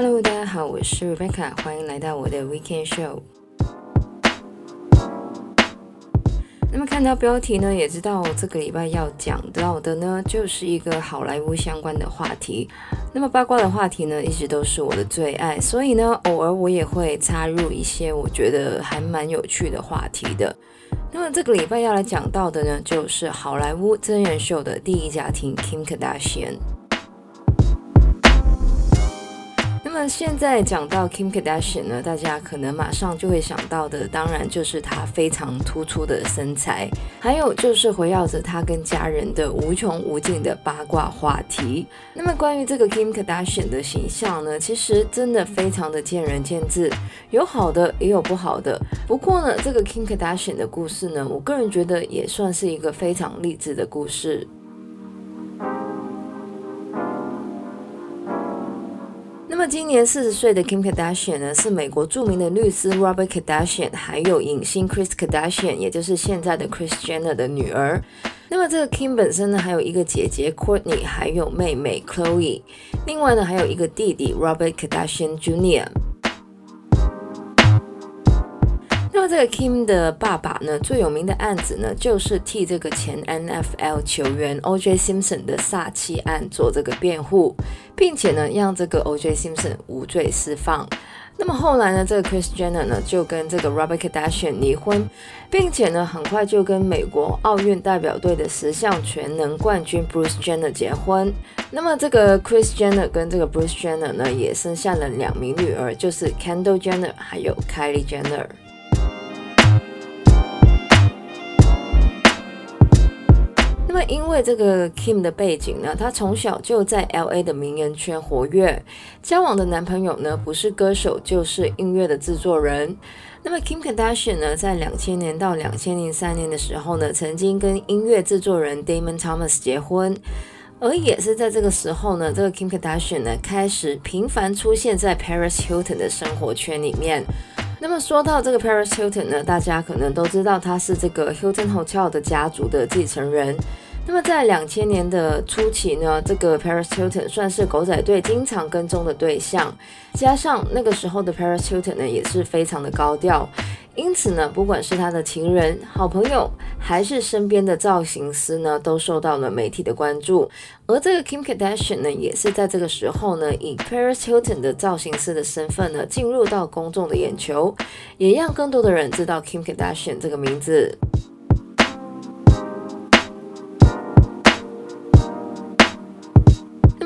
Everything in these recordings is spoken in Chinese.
哈，大家好我是 Rebecca，欢迎来到我的 Weekend Show。那么看到标题呢，也知道这个礼拜要讲到的呢，就是一个好莱坞相关的话题。那么八卦的话题呢，一直都是我的最爱，所以呢，偶尔我也会插入一些我觉得还蛮有趣的话题的。那么这个礼拜要来讲到的呢，就是好莱坞真人秀的第一家庭 Kim Kardashian。那么现在讲到 Kim Kardashian 呢，大家可能马上就会想到的，当然就是她非常突出的身材，还有就是围绕着她跟家人的无穷无尽的八卦话题。那么关于这个 Kim Kardashian 的形象呢，其实真的非常的见仁见智，有好的也有不好的。不过呢，这个 Kim Kardashian 的故事呢，我个人觉得也算是一个非常励志的故事。今年四十岁的 Kim Kardashian 呢，是美国著名的律师 Robert Kardashian，还有影星 Chris Kardashian，也就是现在的 c h r i s t i a n a 的女儿。那么这个 Kim 本身呢，还有一个姐姐 Courtney，还有妹妹 Chloe，另外呢还有一个弟弟 Robert Kardashian Jr。那么这个 Kim 的爸爸呢，最有名的案子呢，就是替这个前 NFL 球员 O.J. Simpson 的杀妻案做这个辩护，并且呢，让这个 O.J. Simpson 无罪释放。那么后来呢，这个 Chris Jenner 呢，就跟这个 Robert Kardashian 离婚，并且呢，很快就跟美国奥运代表队的十项全能冠军 Bruce Jenner 结婚。那么这个 Chris Jenner 跟这个 Bruce Jenner 呢，也生下了两名女儿，就是 Kendall Jenner 还有 Kylie Jenner。那么，因为这个 Kim 的背景呢，她从小就在 LA 的名人圈活跃，交往的男朋友呢，不是歌手就是音乐的制作人。那么，Kim Kardashian 呢，在两千年到两千零三年的时候呢，曾经跟音乐制作人 Damon Thomas 结婚，而也是在这个时候呢，这个 Kim Kardashian 呢，开始频繁出现在 Paris Hilton 的生活圈里面。那么说到这个 Paris Hilton 呢，大家可能都知道他是这个 Hilton Hotel 的家族的继承人。那么在两千年的初期呢，这个 Paris Hilton 算是狗仔队经常跟踪的对象，加上那个时候的 Paris Hilton 呢，也是非常的高调。因此呢，不管是他的情人、好朋友，还是身边的造型师呢，都受到了媒体的关注。而这个 Kim Kardashian 呢，也是在这个时候呢，以 Paris Hilton 的造型师的身份呢，进入到公众的眼球，也让更多的人知道 Kim Kardashian 这个名字。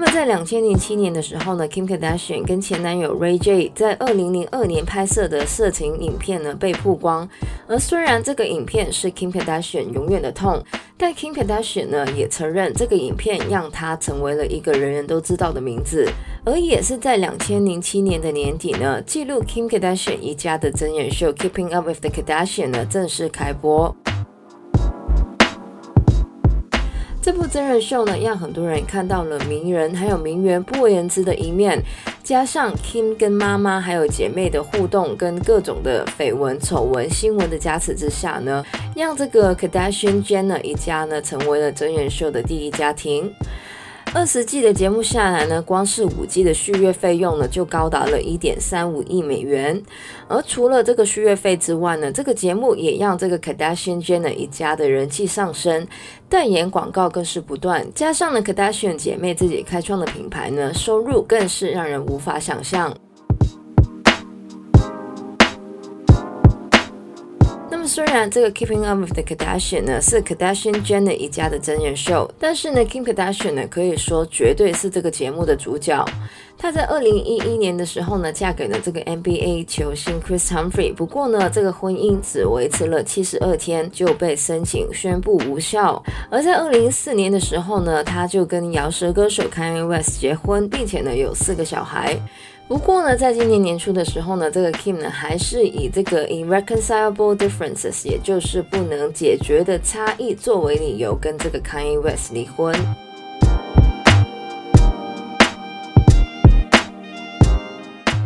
么在两千零七年的时候呢，Kim Kardashian 跟前男友 Ray J 在二零零二年拍摄的色情影片呢，被曝光。而虽然这个影片是 Kim Kardashian 永远的痛，但 Kim Kardashian 呢也承认这个影片让她成为了一个人人都知道的名字。而也是在两千零七年的年底呢，记录 Kim Kardashian 一家的真人秀 Keeping Up with the Kardashian 呢正式开播。这部真人秀呢，让很多人看到了名人还有名媛不为人知的一面，加上 Kim 跟妈妈还有姐妹的互动，跟各种的绯闻、丑闻、新闻的加持之下呢，让这个 Kardashian Jenner 一家呢，成为了真人秀的第一家庭。二十季的节目下来呢，光是五 G 的续约费用呢，就高达了一点三五亿美元。而除了这个续约费之外呢，这个节目也让这个 Kardashian Jenner 一家的人气上升，代言广告更是不断。加上呢，Kardashian 姐妹自己开创的品牌呢，收入更是让人无法想象。那么虽然这个 Keeping Up with the Kardashian 呢是 Kardashian Jenner 一家的真人秀，但是呢 Kim Kardashian 呢可以说绝对是这个节目的主角。她在二零一一年的时候呢嫁给了这个 NBA 球星 Chris Humphrey，不过呢这个婚姻只维持了七十二天就被申请宣布无效。而在二零一四年的时候呢，她就跟饶舌歌手 Kanye West 结婚，并且呢有四个小孩。不过呢，在今年年初的时候呢，这个 Kim 呢还是以这个 irreconcilable differences，也就是不能解决的差异作为理由，跟这个 Kanye West 离婚。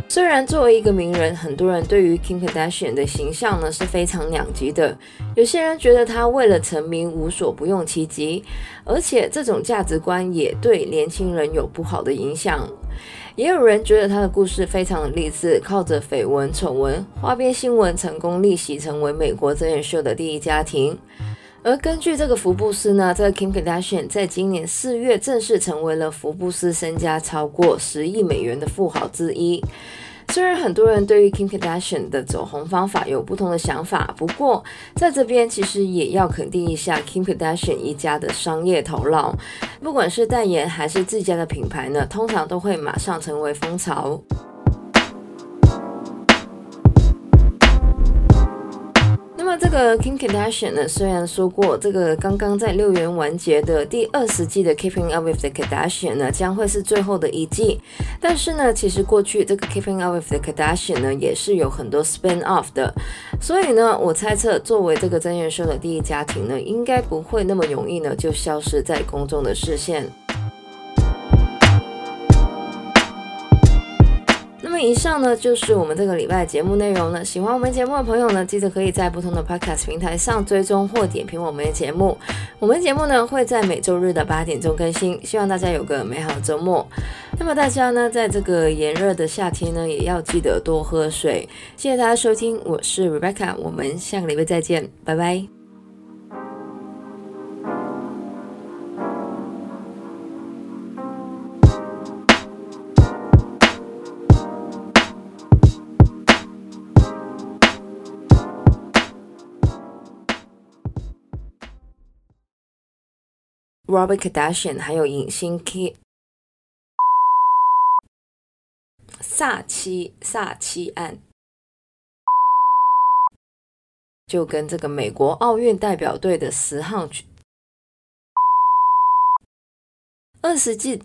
虽然作为一个名人，很多人对于 Kim Kardashian 的形象呢是非常两极的。有些人觉得她为了成名无所不用其极，而且这种价值观也对年轻人有不好的影响。也有人觉得他的故事非常的励志，靠着绯闻、丑闻、花边新闻，成功逆袭，成为美国真人秀的第一家庭。而根据这个福布斯呢，这个 Kim Kardashian 在今年四月正式成为了福布斯身家超过十亿美元的富豪之一。虽然很多人对于 Kim Kardashian 的走红方法有不同的想法，不过在这边其实也要肯定一下 Kim Kardashian 一家的商业头脑，不管是代言还是自家的品牌呢，通常都会马上成为风潮。这个 Kim Kardashian 呢，虽然说过这个刚刚在六月完结的第二十季的 Keeping Up with the Kardashian 呢，将会是最后的一季，但是呢，其实过去这个 Keeping Up with the Kardashian 呢，也是有很多 spin off 的，所以呢，我猜测作为这个真人秀的第一家庭呢，应该不会那么容易呢就消失在公众的视线。么以上呢，就是我们这个礼拜节目内容了。喜欢我们节目的朋友呢，记得可以在不同的 Podcast 平台上追踪或点评我们的节目。我们节目呢会在每周日的八点钟更新，希望大家有个美好的周末。那么大家呢，在这个炎热的夏天呢，也要记得多喝水。谢谢大家收听，我是 Rebecca，我们下个礼拜再见，拜拜。Robert Kardashian 还有影星 K 萨奇萨奇案，就跟这个美国奥运代表队的十号二十季。